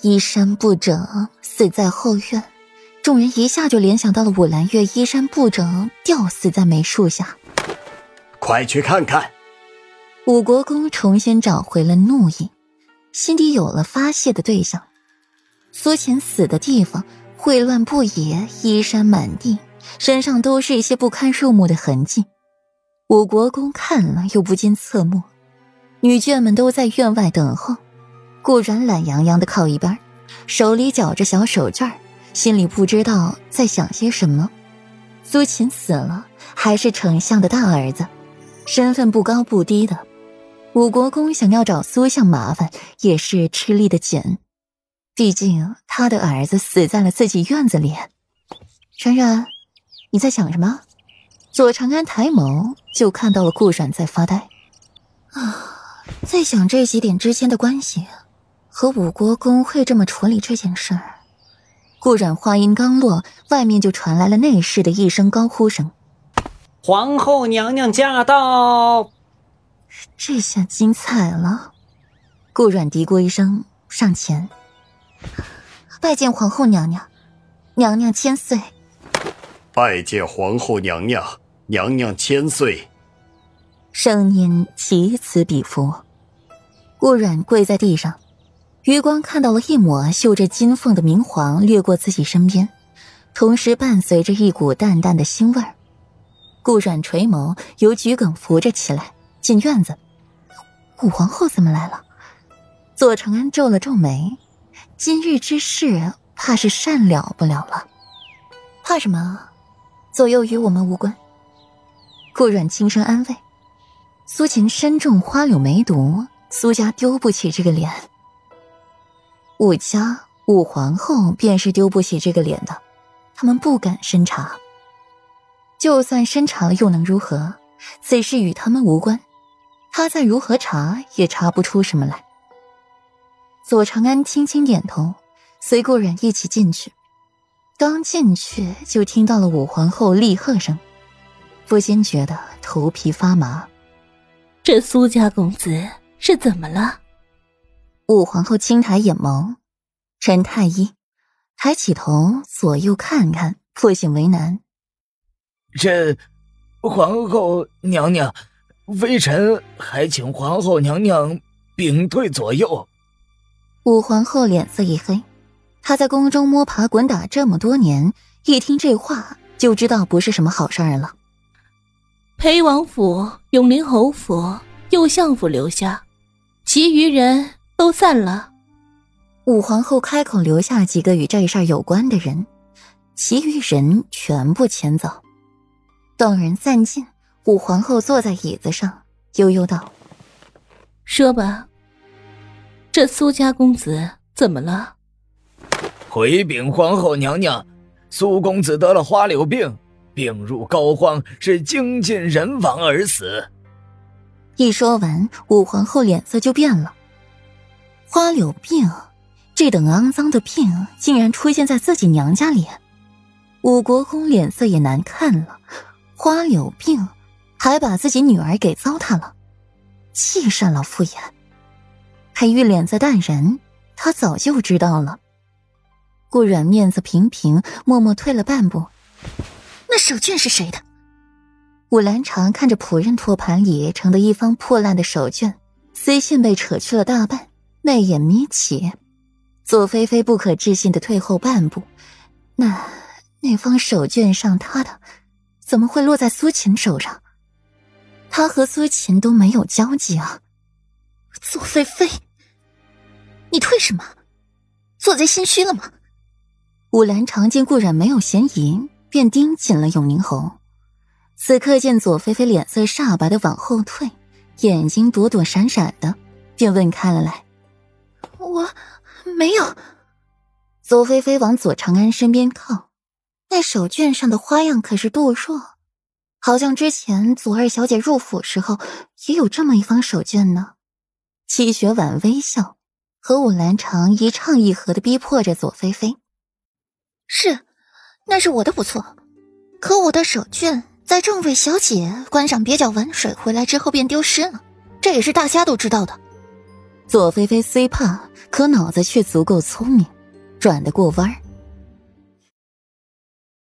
衣衫不整，死在后院。众人一下就联想到了武兰月衣衫不整，吊死在梅树下。快去看看！武国公重新找回了怒意，心底有了发泄的对象。苏秦死的地方秽乱不已，衣衫满地，身上都是一些不堪入目的痕迹。武国公看了又不禁侧目。女眷们都在院外等候，顾然懒洋洋的靠一边，手里绞着小手绢心里不知道在想些什么。苏秦死了，还是丞相的大儿子，身份不高不低的。武国公想要找苏相麻烦，也是吃力的紧。毕竟他的儿子死在了自己院子里。冉冉，你在想什么？左长安抬眸就看到了顾阮在发呆。啊。在想这几点之间的关系，和武国公会这么处理这件事儿。顾染话音刚落，外面就传来了内侍的一声高呼声：“皇后娘娘驾到！”这下精彩了。顾阮嘀咕一声，上前拜见皇后娘娘，娘娘千岁。拜见皇后娘娘，娘娘千岁。声音此起彼伏，顾阮跪在地上，余光看到了一抹绣着金凤的明黄掠过自己身边，同时伴随着一股淡淡的腥味儿。顾阮垂眸，由桔梗扶着起来，进院子。武皇后怎么来了？左承安皱了皱眉，今日之事怕是善了不了了。怕什么？左右与我们无关。顾阮轻声安慰。苏秦身中花柳梅毒，苏家丢不起这个脸。武家武皇后便是丢不起这个脸的，他们不敢深查。就算深查了，又能如何？此事与他们无关，他再如何查也查不出什么来。左长安轻轻点头，随顾然一起进去。刚进去，就听到了武皇后厉喝声，不禁觉得头皮发麻。这苏家公子是怎么了？武皇后轻抬眼眸，陈太医抬起头左右看看，颇显为难。这皇后娘娘，微臣还请皇后娘娘屏退左右。武皇后脸色一黑，她在宫中摸爬滚打这么多年，一听这话就知道不是什么好事儿了。裴王府、永陵侯府、右相府留下，其余人都散了。武皇后开口留下几个与这事儿有关的人，其余人全部迁走。等人散尽，武皇后坐在椅子上，悠悠道：“说吧，这苏家公子怎么了？”回禀皇后娘娘，苏公子得了花柳病。病入膏肓，是精尽人亡而死。一说完，武皇后脸色就变了。花柳病，这等肮脏的病，竟然出现在自己娘家里。武国公脸色也难看了。花柳病，还把自己女儿给糟蹋了，气煞老夫眼。裴玉脸色淡然，他早就知道了。顾软面子平平，默默退了半步。那手绢是谁的？武兰长看着仆人托盘里盛的一方破烂的手绢，丝线被扯去了大半，媚眼眯起。左菲菲不可置信的退后半步，那那方手绢上他的，怎么会落在苏秦手上？他和苏秦都没有交集啊！左菲菲，你退什么？做贼心虚了吗？武兰长见顾然没有嫌疑。便盯紧了永宁侯，此刻见左菲菲脸色煞白的往后退，眼睛躲躲闪闪的，便问开了来：“我没有。”左菲菲往左长安身边靠，那手绢上的花样可是杜若，好像之前左二小姐入府时候也有这么一方手绢呢。戚雪婉微笑，和武兰长一唱一和的逼迫着左菲菲：“是。”那是我的不错，可我的手绢在众位小姐观赏蹩脚玩水回来之后便丢失了，这也是大家都知道的。左菲菲虽怕，可脑子却足够聪明，转得过弯儿。